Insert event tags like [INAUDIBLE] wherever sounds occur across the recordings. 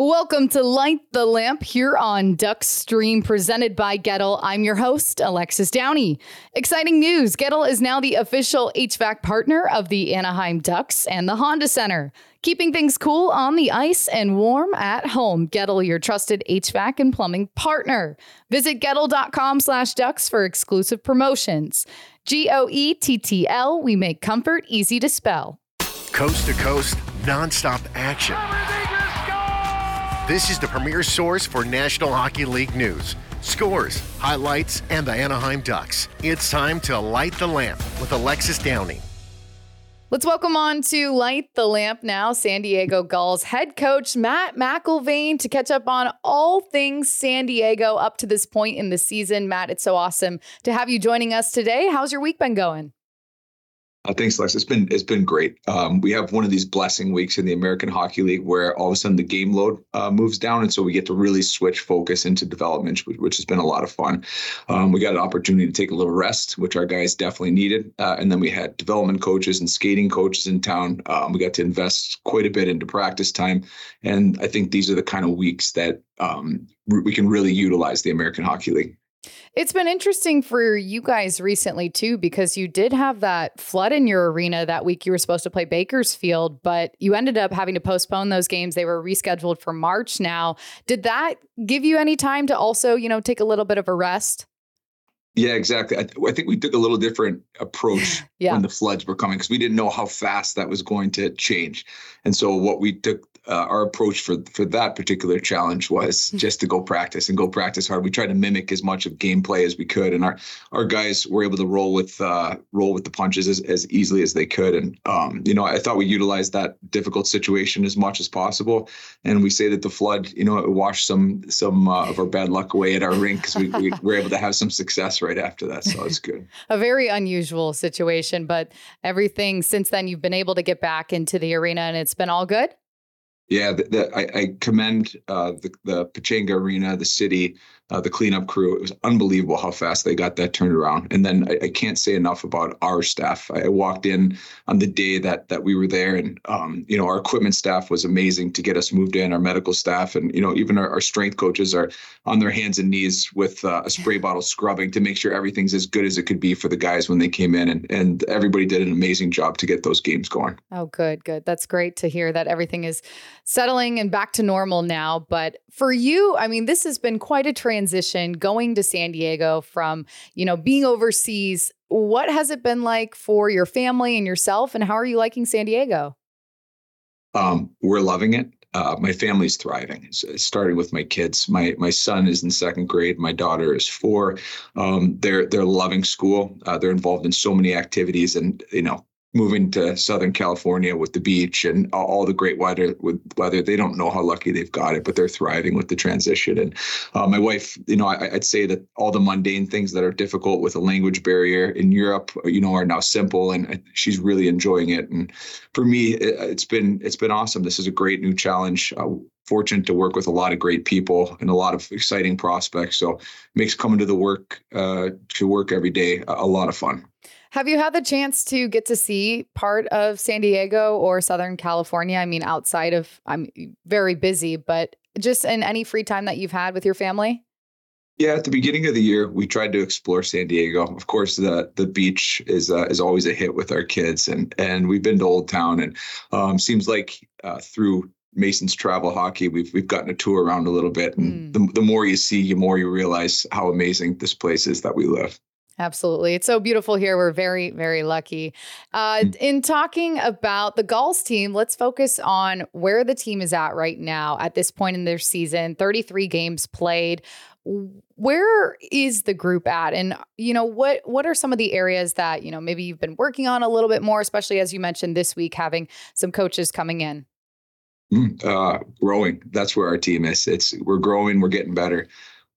Welcome to Light the Lamp here on Duck Stream, presented by Goettl. I'm your host, Alexis Downie. Exciting news Goettl is now the official HVAC partner of the Anaheim Ducks and the Honda Center. Keeping things cool on the ice and warm at home. Goettl, your trusted HVAC and plumbing partner. Visit Goettl.com slash ducks for exclusive promotions. G O E T T L, we make comfort easy to spell. Coast to coast, nonstop action. This is the premier source for National Hockey League news, scores, highlights, and the Anaheim Ducks. It's time to light the lamp with Alexis Downie. Let's welcome on to Light the Lamp now, San Diego Gulls head coach Matt McIlvane to catch up on all things San Diego up to this point in the season. Matt, it's so awesome to have you joining us today. How's your week been going? Uh, thanks, Lex. It's been it's been great. Um, we have one of these blessing weeks in the American Hockey League where all of a sudden the game load uh, moves down, and so we get to really switch focus into development, which, which has been a lot of fun. Um, we got an opportunity to take a little rest, which our guys definitely needed, uh, and then we had development coaches and skating coaches in town. Um, we got to invest quite a bit into practice time, and I think these are the kind of weeks that um, we can really utilize the American Hockey League. It's been interesting for you guys recently too, because you did have that flood in your arena that week. You were supposed to play Bakersfield, but you ended up having to postpone those games. They were rescheduled for March now. Did that give you any time to also, you know, take a little bit of a rest? Yeah, exactly. I, th- I, think we took a little different approach [LAUGHS] yeah. when the floods were coming because we didn't know how fast that was going to change. And so what we took uh, our approach for for that particular challenge was hmm. just to go practice and go practice hard. We tried to mimic as much of gameplay as we could, and our our guys were able to roll with uh, roll with the punches as, as easily as they could. And um, you know, I thought we utilized that difficult situation as much as possible. And we say that the flood, you know, it washed some some uh, of our bad luck away at our rink because we, we were able to have some success right after that. So it's good. A very unusual situation, but everything since then you've been able to get back into the arena, and it's been all good. Yeah, the, the, I, I, commend uh, the, the Pechanga Arena, the city, uh, the cleanup crew. It was unbelievable how fast they got that turned around. And then I, I, can't say enough about our staff. I walked in on the day that that we were there, and um, you know our equipment staff was amazing to get us moved in. Our medical staff, and you know even our, our strength coaches are on their hands and knees with uh, a spray bottle scrubbing to make sure everything's as good as it could be for the guys when they came in. And and everybody did an amazing job to get those games going. Oh, good, good. That's great to hear that everything is settling and back to normal now. But for you, I mean, this has been quite a transition going to San Diego from, you know, being overseas. What has it been like for your family and yourself? And how are you liking San Diego? Um, we're loving it. Uh, my family's thriving. starting with my kids. My my son is in second grade. My daughter is four. Um, they're they're loving school. Uh, they're involved in so many activities, and you know moving to Southern California with the beach and all the great weather with weather. They don't know how lucky they've got it, but they're thriving with the transition. And uh, my wife, you know, I, would say that all the mundane things that are difficult with a language barrier in Europe, you know, are now simple, and she's really enjoying it. And for me, it, has been it's been awesome. This is a great new challenge. Uh, fortunate to work with a lot of great people and a lot of exciting prospects. So makes coming to the work uh, to work every day a, a lot of fun. Have you had the chance to get to see part of San Diego or Southern California? I mean, outside of, I'm very busy, but just in any free time that you've had with your family? Yeah, at the beginning of the year, we tried to explore San Diego. Of course, the the beach is uh, is always a hit with our kids, and and we've been to Old Town, and um, seems like uh, through Mason's travel hockey, we've we've gotten a tour around a little bit, and mm. the the more you see, the more you realize how amazing this place is that we live. Absolutely. It's so beautiful here. We're very, very lucky. Uh, mm. in talking about the Gulls team, let's focus on where the team is at right now at this point in their season 33 games played. Where is the group at? And, you know, what what are some of the areas that, you know, maybe you've been working on a little bit more, especially as you mentioned this week, having some coaches coming in? Mm, uh, growing. That's where our team is. It's we're growing, we're getting better.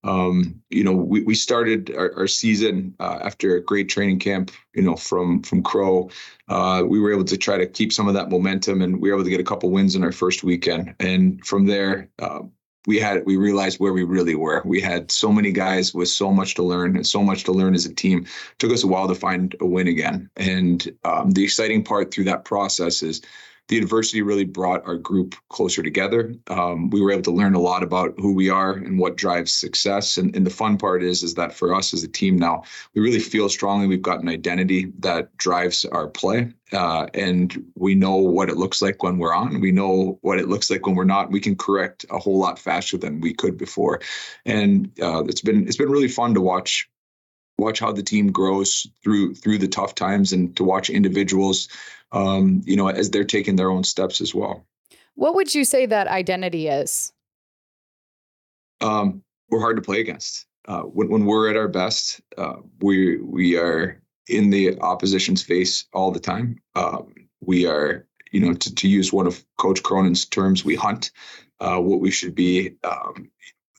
Um, you know, we, we started our, our season uh, after a great training camp, you know, from from Crow. Uh, we were able to try to keep some of that momentum and we were able to get a couple wins in our first weekend. And from there, uh, we had we realized where we really were. We had so many guys with so much to learn and so much to learn as a team. It took us a while to find a win again. And um, the exciting part through that process is the adversity really brought our group closer together. Um, we were able to learn a lot about who we are and what drives success. And, and the fun part is, is that for us as a team now, we really feel strongly we've got an identity that drives our play. Uh, and we know what it looks like when we're on. We know what it looks like when we're not. We can correct a whole lot faster than we could before, and uh, it's been it's been really fun to watch watch how the team grows through through the tough times and to watch individuals um, you know as they're taking their own steps as well. What would you say that identity is? Um, we're hard to play against. Uh, when, when we're at our best uh, we we are in the opposition's face all the time. Um, we are you know to, to use one of coach cronin's terms we hunt uh, what we should be um,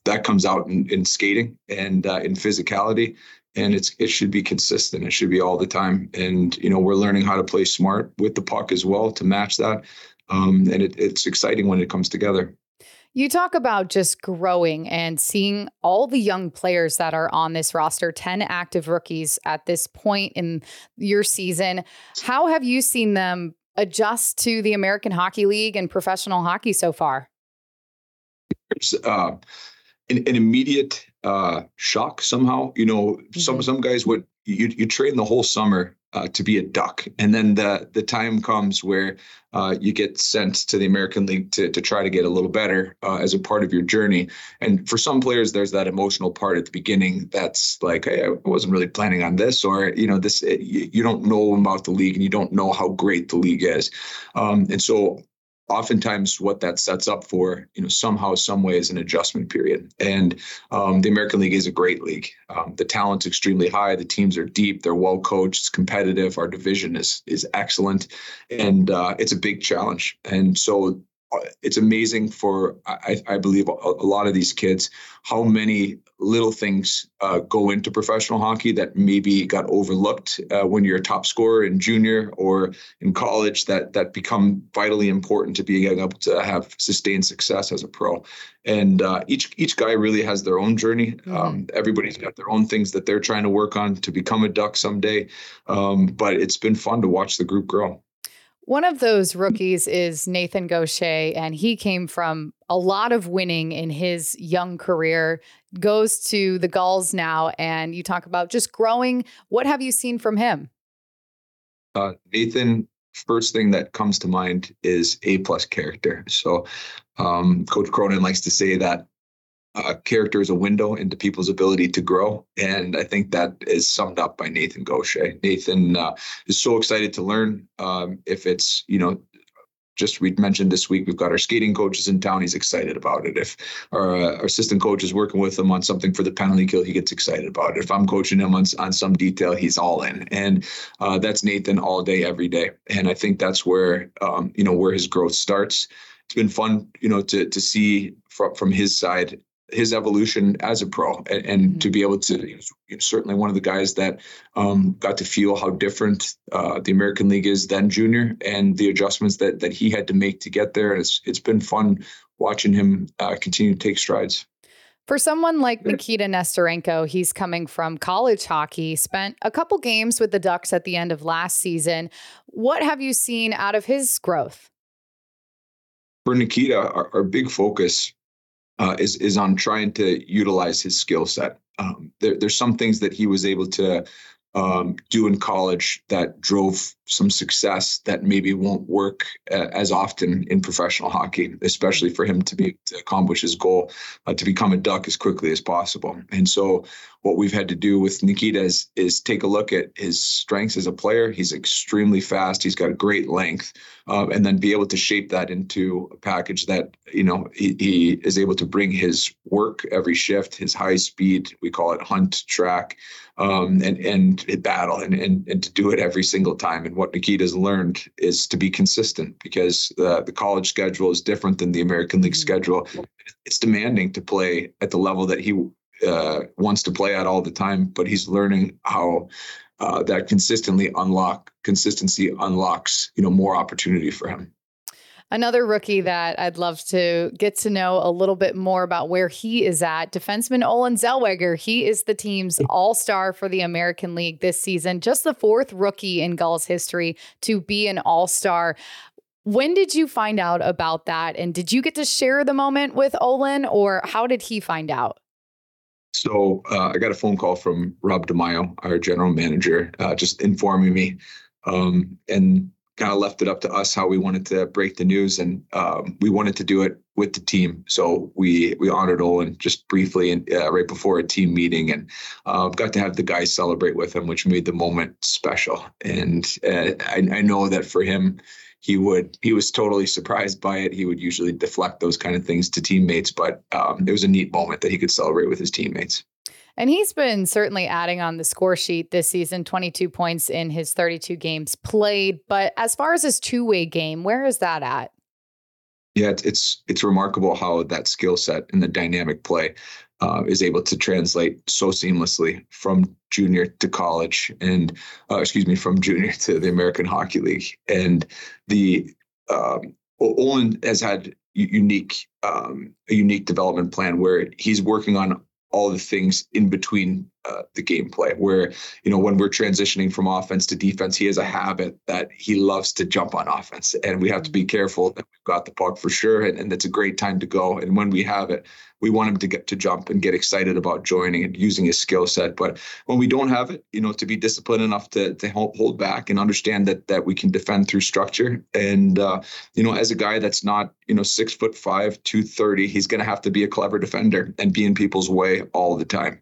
that comes out in, in skating and uh, in physicality and it's it should be consistent. It should be all the time. And you know, we're learning how to play smart with the puck as well to match that. Um, and it, it's exciting when it comes together. You talk about just growing and seeing all the young players that are on this roster, 10 active rookies at this point in your season. How have you seen them adjust to the American Hockey League and professional hockey so far? There's uh, an, an immediate uh, shock somehow. You know, mm-hmm. some some guys would you you train the whole summer uh, to be a duck, and then the the time comes where uh, you get sent to the American League to to try to get a little better uh, as a part of your journey. And for some players, there's that emotional part at the beginning that's like, hey, I wasn't really planning on this, or you know, this you, you don't know about the league and you don't know how great the league is. Um, and so oftentimes what that sets up for you know somehow some way is an adjustment period. And um, the american league is a great league. Um, the talent's extremely high the teams are deep they're well coached it's competitive our division is is excellent and uh, it's a big challenge. And so it's amazing for I, I believe a, a, lot of these kids how many little things uh, go into professional hockey that maybe got overlooked uh, when you're a top scorer in junior or in college that that become vitally important to being able to have sustained success as a pro. And uh, each each guy really has their own journey. Mm-hmm. um, everybody's got their own things that they're trying to work on to become a duck someday. Um, but it's been fun to watch the group grow one of those rookies is Nathan Gaucher, and he came from a lot of winning in his young career, goes to the Gulls now, and you talk about just growing. What have you seen from him? Uh, Nathan, first thing that comes to mind is A plus character. So, um, Coach Cronin likes to say that uh, character is a window into people's ability to grow. And I think that is summed up by Nathan Gaucher. Nathan uh, is so excited to learn. Um, if it's, you know, just we mentioned this week, we've got our skating coaches in town. He's excited about it. If our, uh, our assistant coach is working with him on something for the penalty kill, he gets excited about it. If I'm coaching him on, on some detail, he's all in. And uh, that's Nathan all day, every day. And I think that's where, um, you know, where his growth starts. It's been fun, you know, to, to see from, from his side his evolution as a pro and, and mm-hmm. to be able to you know, certainly one of the guys that um, got to feel how different uh, the American League is than junior and the adjustments that that he had to make to get there. And it's it's been fun watching him uh, continue to take strides. For someone like Nikita Nesterenko, he's coming from college hockey, spent a couple games with the Ducks at the end of last season. What have you seen out of his growth? For Nikita, our, our big focus uh, is is on trying to utilize his skill set. Um, there, there's some things that he was able to um, do in college that drove some success that maybe won't work uh, as often in professional hockey, especially for him to be to accomplish his goal uh, to become a duck as quickly as possible. And so, what we've had to do with Nikita is, is take a look at his strengths as a player. He's extremely fast. He's got great length, uh, and then be able to shape that into a package that you know he, he is able to bring his work every shift, his high speed. We call it hunt track um, and and battle and, and and to do it every single time. And what Nikita's learned is to be consistent because the the college schedule is different than the American League mm-hmm. schedule. It's demanding to play at the level that he uh, wants to play at all the time, but he's learning how uh, that consistently unlock consistency unlocks you know more opportunity for him. Another rookie that I'd love to get to know a little bit more about where he is at, defenseman Olen Zellweger. He is the team's all star for the American League this season, just the fourth rookie in Gulls history to be an all star. When did you find out about that? And did you get to share the moment with Olen or how did he find out? So uh, I got a phone call from Rob DiMaio, our general manager, uh, just informing me um, and kind of left it up to us how we wanted to break the news. And um, we wanted to do it with the team. So we we honored Olen just briefly and uh, right before a team meeting and uh, got to have the guys celebrate with him, which made the moment special. And uh, I, I know that for him, he would he was totally surprised by it. He would usually deflect those kind of things to teammates, but um, it was a neat moment that he could celebrate with his teammates. And he's been certainly adding on the score sheet this season 22 points in his 32 games played. But as far as his two way game, where is that at? Yeah, it's it's, remarkable how that skill set and the dynamic play uh, is able to translate so seamlessly from junior to college, and uh, excuse me, from junior [LAUGHS] to the American Hockey League. And the um, Olen has had unique um, a unique development plan where he's working on all the things in between uh, the gameplay where you know when we're transitioning from offense to defense he has a habit that he loves to jump on offense and we have to be careful that we've got the puck for sure and, and it's a great time to go and when we have it we want him to get to jump and get excited about joining and using his skill set but when we don't have it you know to be disciplined enough to, to hold back and understand that that we can defend through structure and uh, you know as a guy that's not you know six foot five 230 he's going to have to be a clever defender and be in people's way all the time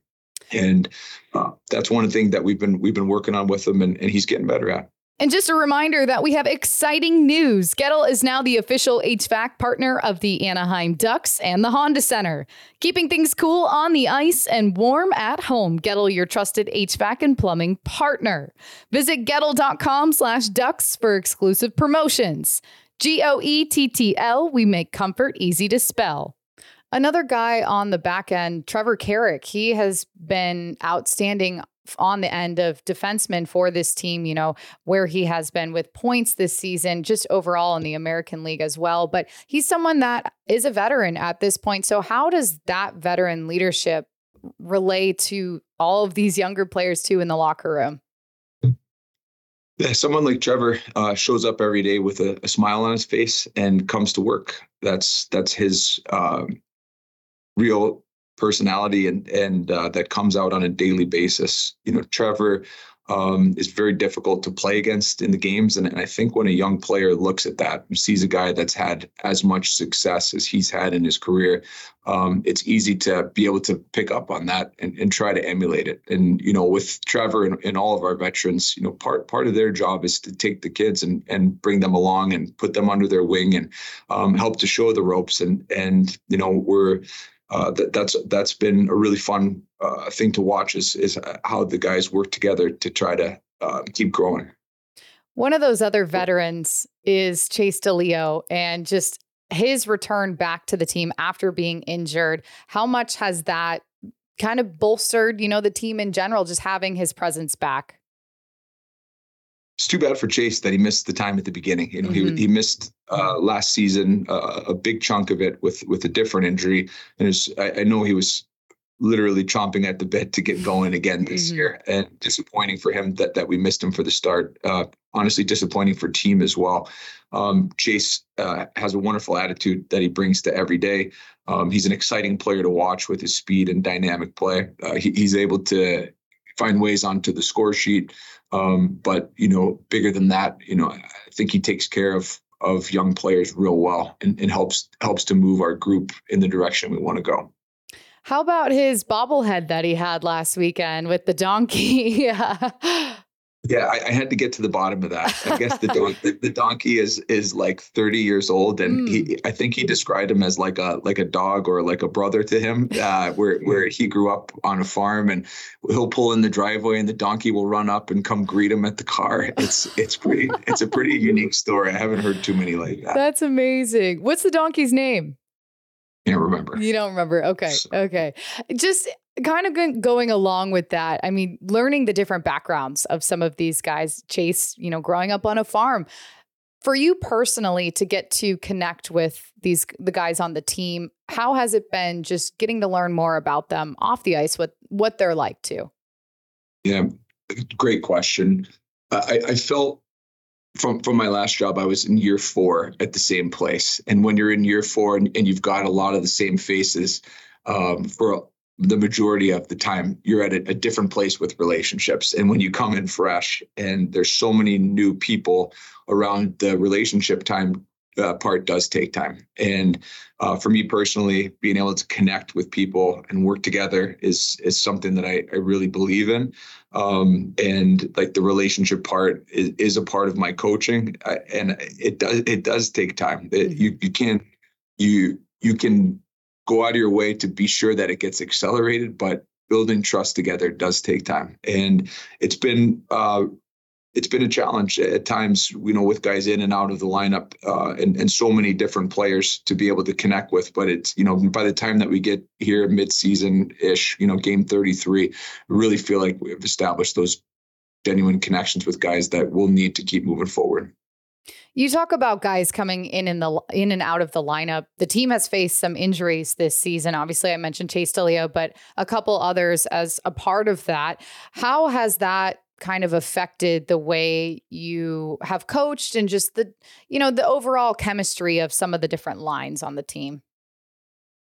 and uh, that's one thing that we've been we've been working on with him, and, and he's getting better at. And just a reminder that we have exciting news. Goettl is now the official HVAC partner of the Anaheim Ducks and the Honda Center, keeping things cool on the ice and warm at home. Goettl, your trusted HVAC and plumbing partner. Visit Goettl.com slash ducks for exclusive promotions. G O E T T L, we make comfort easy to spell. Another guy on the back end, Trevor Carrick, he has been outstanding on the end of defensemen for this team, you know, where he has been with points this season, just overall in the American League as well. But he's someone that is a veteran at this point. So, how does that veteran leadership relate to all of these younger players, too, in the locker room? Yeah, someone like Trevor uh, shows up every day with a, a, smile on his face and comes to work. That's that's his um, real personality and and uh, that comes out on a daily basis. You know, Trevor um, is very difficult to play against in the games, and, and, I think when a young player looks at that and sees a guy that's had as much success as he's had in his career, um, it's easy to be able to pick up on that and, and try to emulate it. And you know, with Trevor and, and, all of our veterans, you know, part part of their job is to take the kids and and bring them along and put them under their wing and um, help to show the ropes. And and you know, we're uh, that, that's that's been a really fun uh, thing to watch is is how the guys work together to try to uh, keep growing. One of those other veterans is Chase De Leo, and just his return back to the team after being injured. How much has that kind of bolstered, you know, the team in general, just having his presence back? It's too bad for Chase that he missed the time at the beginning. You know, mm-hmm. he he missed uh, last season uh, a big chunk of it with with a different injury, and was, I, I, know he was literally chomping at the bit to get going again this mm-hmm. year. And disappointing for him that that we missed him for the start. Uh, honestly, disappointing for team as well. Um, Chase uh, has a wonderful attitude that he brings to every day. Um, he's an exciting player to watch with his speed and dynamic play. Uh, he, he's able to find ways onto the score sheet. Um, but you know, bigger than that, you know, I think he takes care of of young players real well and, and helps helps to move our group in the direction we want to go. How about his bobblehead that he had last weekend with the donkey? [LAUGHS] Yeah, I, I, had to get to the bottom of that. I guess the, don- the, the donkey is is like 30 years old, and mm. he I think he described him as like a like a dog or like a brother to him, uh, where where he grew up on a farm, and he'll pull in the driveway, and the donkey will run up and come greet him at the car. It's it's pretty it's a pretty [LAUGHS] unique story. I haven't heard too many like that. That's amazing. What's the donkey's name? Can't remember. You don't remember? Okay, so. okay. Just kind of going along with that, I mean, learning the different backgrounds of some of these guys, Chase, you know, growing up on a farm. For you personally to get to connect with these the guys on the team, how has it been just getting to learn more about them off the ice, what what they're like too? Yeah, great question. I, I felt from from my last job, I was in year four at the same place. And when you're in year four and, and you've got a lot of the same faces um, for the majority of the time, you're at a, a, different place with relationships. And when you come in fresh, and there's so many new people around, the relationship time uh, part does take time. And uh, for me personally, being able to connect with people and work together is is something that I, I really believe in. Um, and like the relationship part is, is a part of my coaching, I, and it does it does take time. It, mm-hmm. you you can't you you can go out of your way to be sure that it gets accelerated, but building trust together does take time. And it's been uh, it's been a challenge at times, you know, with guys in and out of the lineup uh, and, and so many different players to be able to connect with. But it's, you know, by the time that we get here mid-season ish, you know, game 33, we really feel like we've established those genuine connections with guys that we'll need to keep moving forward. You talk about guys coming in in the in and out of the lineup. The team has faced some injuries this season. Obviously, I mentioned Chase De Leo, but a couple others as a part of that. How has that kind of affected the way you have coached and just the you know the overall chemistry of some of the different lines on the team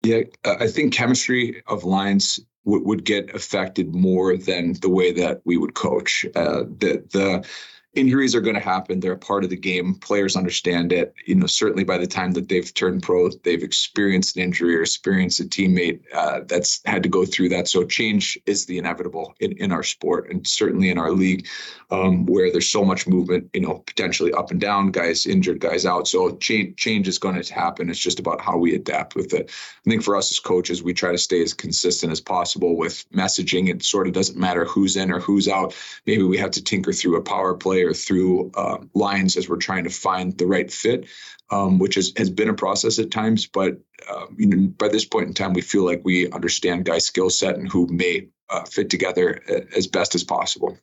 yeah i think chemistry of lines would get affected more than the way that we would coach uh, the the injuries are going to happen. They're a part of the game. Players understand it. You know, certainly by the time that they've turned pro, they've experienced an injury or experienced a teammate uh, that's had to go through that. So change is the inevitable in, in our sport and certainly in our league, um, where there's so much movement. You know, potentially up and down, guys injured, guys out. So change change is going to happen. It's just about how we adapt with it. I think for us as coaches, we try to stay as consistent as possible with messaging. It sort of doesn't matter who's in or who's out. Maybe we have to tinker through a power play or through uh, lines as we're trying to find the right fit, um, which has, has been a process at times. But uh, you know, by this point in time, we feel like we understand guys' skill set and who may uh, fit together uh, as best as possible.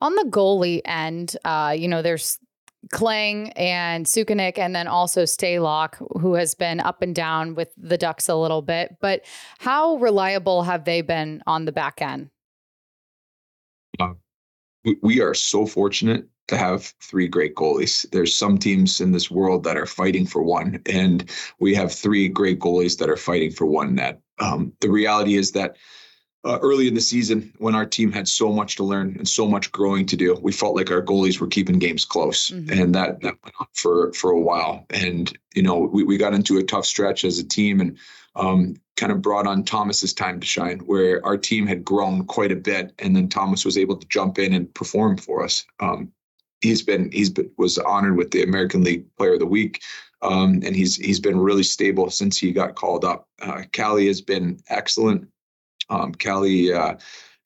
On the goalie end, uh, you know, there's Clang and Suchanek, and then also Stalock, who has been up and down with the Ducks a little bit. But how reliable have they been on the back end? Uh, we are so fortunate to have three great goalies. There's some teams in this world that are fighting for one, and we have three great goalies that are fighting for one net. Um, the reality is that uh, early in the season, when our team had so much to learn and so much growing to do, we felt like our goalies were keeping games close, mm-hmm. and that that went on for for a while. And you know, we we got into a tough stretch as a team, and um, kind of brought on Thomas's time to shine, where our team had grown quite a bit, and then Thomas was able to jump in and perform for us. Um, he's been he's been was honored with the American League Player of the Week, um, and he's he's been really stable since he got called up. Uh, Calle has been excellent. Um, Calle. Uh,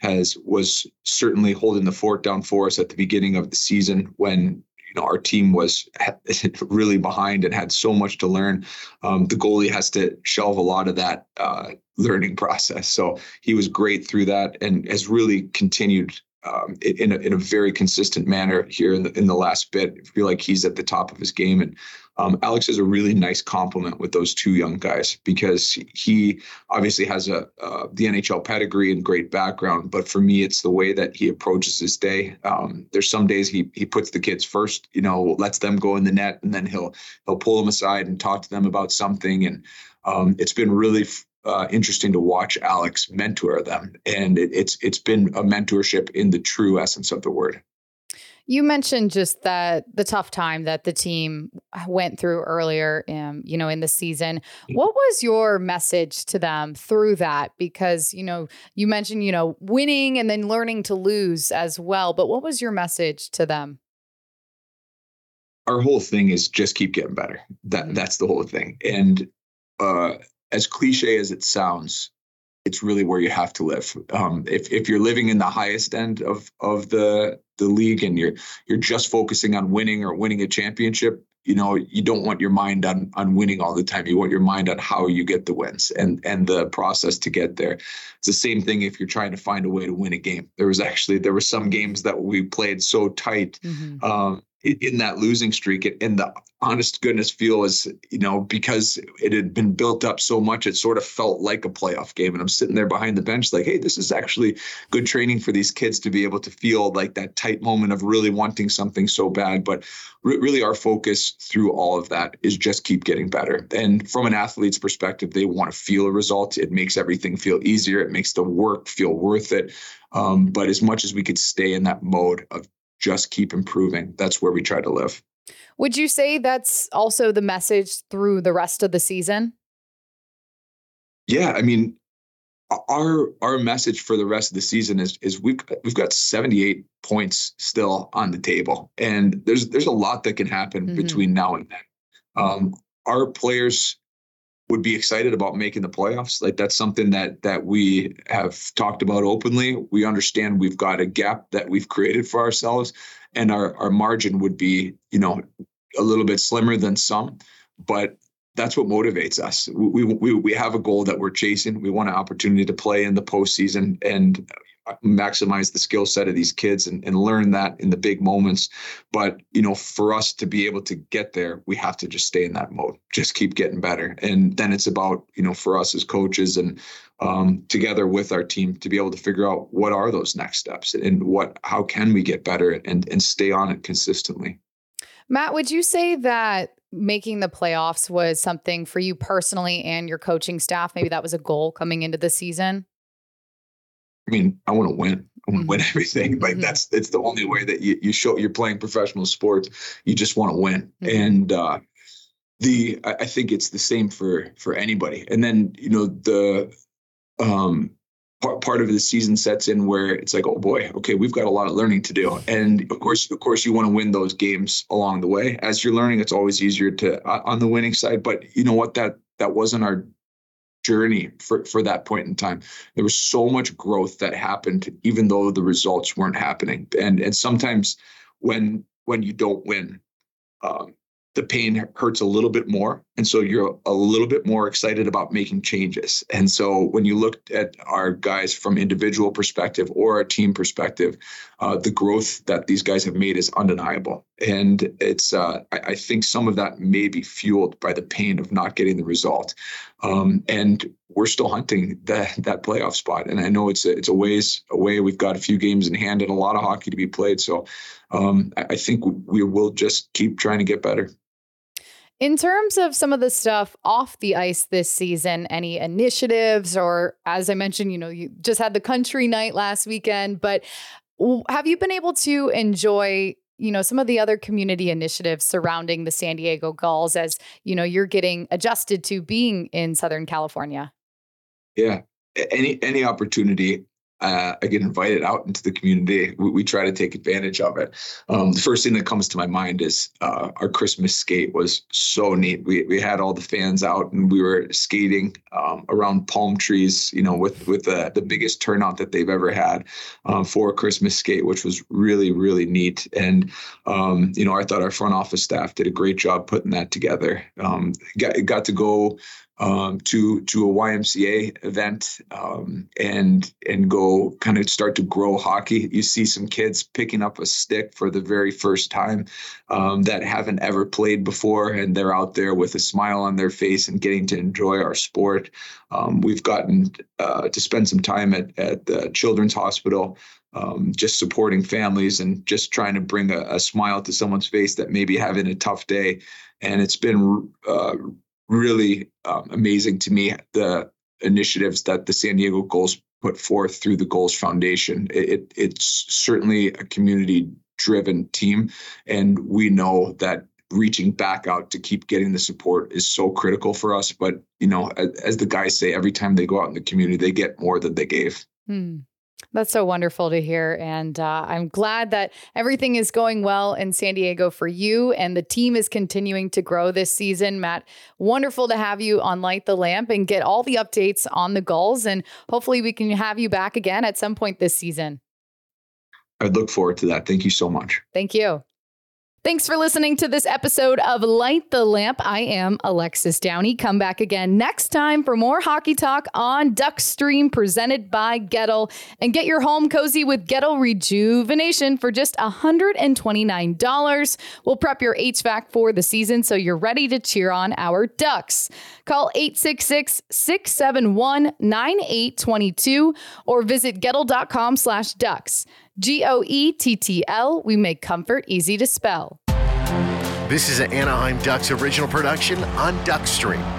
has was certainly holding the fort down for us at the beginning of the season when know our team was [LAUGHS] really behind and had so much to learn. Um, the goalie has to shelve a lot of that uh, learning process. So he was great through that and has really continued um, in, a, in a very consistent manner here in the, in the last bit. I feel like he's at the top of his game. And um, Alex is a really nice compliment with those two young guys because he obviously has a uh, the NHL pedigree and great background. But for me, it's the way that he approaches his day. Um, there's some days he he puts the kids first, you know, lets them go in the net, and then he'll he'll pull them aside and talk to them about something. And um, it's been really uh, interesting to watch Alex mentor them, and it, it's it's been a mentorship in the true essence of the word. You mentioned just that the tough time that the team went through earlier, um, you know, in the season. Mm-hmm. What was your message to them through that? Because you know, you mentioned you know winning and then learning to lose as well. But what was your message to them? Our whole thing is just keep getting better. That mm-hmm. that's the whole thing, and uh, as cliche as it sounds, it's really where you have to live. Um, if if you're living in the highest end of of the the league and you're you're just focusing on winning or winning a championship, you know you don't want your mind on on winning all the time. You want your mind on how you get the wins and and the process to get there. It's the same thing if you're trying to find a way to win a game. There was actually there were some games that we played so tight. Mm-hmm. Um, in that losing streak and the honest goodness feel is you know because it had been built up so much it sort of felt like a playoff game. And i'm sitting there behind the bench like hey this is actually good training for these kids to be able to feel like that tight moment of really wanting something so bad. But re- really our focus through all of that is just keep getting better. And from an athlete's perspective they want to feel a result. It makes everything feel easier. It makes the work feel worth it. Um, but as much as we could stay in that mode of just keep improving. That's where we try to live. Would you say that's also the message through the rest of the season? Yeah, I mean, our our message for the rest of the season is is we've we've got 78 points still on the table, and there's there's a lot that can happen mm-hmm. between now and then. Um, our players would be excited about making the playoffs. Like that's something that that we have talked about openly. We understand we've got a gap that we've created for ourselves, and our our margin would be, you know, a little bit slimmer than some, but that's what motivates us. We we we have a goal that we're chasing. We want an opportunity to play in the postseason, and maximize the skill set of these kids and, and learn that in the big moments. But, you know, for us to be able to get there, we have to just stay in that mode, just keep getting better. And then it's about, you know, for us as coaches and um, together with our team to be able to figure out what are those next steps and what, how can we get better and, and stay on it consistently. Matt, would you say that making the playoffs was something for you personally and your coaching staff? Maybe that was a goal coming into the season? I mean, I want to win. I want to win mm-hmm. everything. Like mm-hmm. that's it's the only way that you, you show you're playing professional sports. You just want to win. Mm-hmm. And uh the I, think it's the same for for anybody. And then, you know, the um part, part of the season sets in where it's like, oh boy, okay, we've got a lot of learning to do. And of course, of course, you want to win those games along the way. As you're learning, it's always easier to uh, on the winning side. But you know what? That that wasn't our journey for, for that point in time. There was so much growth that happened, even though the results weren't happening. And and sometimes when when you don't win, um, the pain hurts a little bit more. And so you're a little bit more excited about making changes. And so when you look at our guys from individual perspective or our team perspective, uh, the growth that these guys have made is undeniable. And it's, uh, I, I, think some of that may be fueled by the pain of not getting the result. Um, and we're still hunting that, that playoff spot. And I know it's a, it's a ways away. We've got a few games in hand and a lot of hockey to be played. So um, I, I think we will just keep trying to get better. In terms of some of the stuff off the ice this season, any initiatives, or as I mentioned, you know, you just had the country night last weekend, but have you been able to enjoy you know some of the other community initiatives surrounding the San Diego Gulls as you know you're getting adjusted to being in Southern California? Yeah, any any opportunity uh, I get invited out into the community, we, we try to take advantage of it. Um, the first thing that comes to my mind is uh, our Christmas skate was so neat. We we had all the fans out and we were skating um, around palm trees, you know, with with the, the biggest turnout that they've ever had um, for Christmas skate, which was really really neat. And um, you know, I thought our front office staff did a great job putting that together. Um, got got to go um, to to a YMCA event um, and and go kind of start to grow hockey. You see some kids picking up a stick for the very first time um, that haven't ever played before, and they're out there with a smile on their face and getting to enjoy our sport. Um, we've gotten uh, to spend some time at at the Children's Hospital. Um, just supporting families and just trying to bring a, a, smile to someone's face that may be having a tough day. And it's been uh, really um, amazing to me the initiatives that the San Diego Gulls put forth through the Gulls Foundation. It, it, it's certainly a community driven team, and we know that reaching back out to keep getting the support is so critical for us. But you know, as, as the guys say, every time they go out in the community, they get more than they gave. Hmm. That's so wonderful to hear. And uh, I'm glad that everything is going well in San Diego for you and the team is continuing to grow this season. Matt, wonderful to have you on Light the Lamp and get all the updates on the Gulls. And hopefully we can have you back again at some point this season. I'd look forward to that. Thank you so much. Thank you. Thanks for listening to this episode of Light the Lamp. I am Alexis Downie. Come back again next time for more hockey talk on Duck Stream presented by Goettl. And get your home cozy with Goettl Rejuvenation for just $129. We'll prep your HVAC for the season so you're ready to cheer on our Ducks. Call 866 671 9822 or visit Goettl.com slash ducks. G O E T T L. We make comfort easy to spell. This is an Anaheim Ducks original production on Duckstream.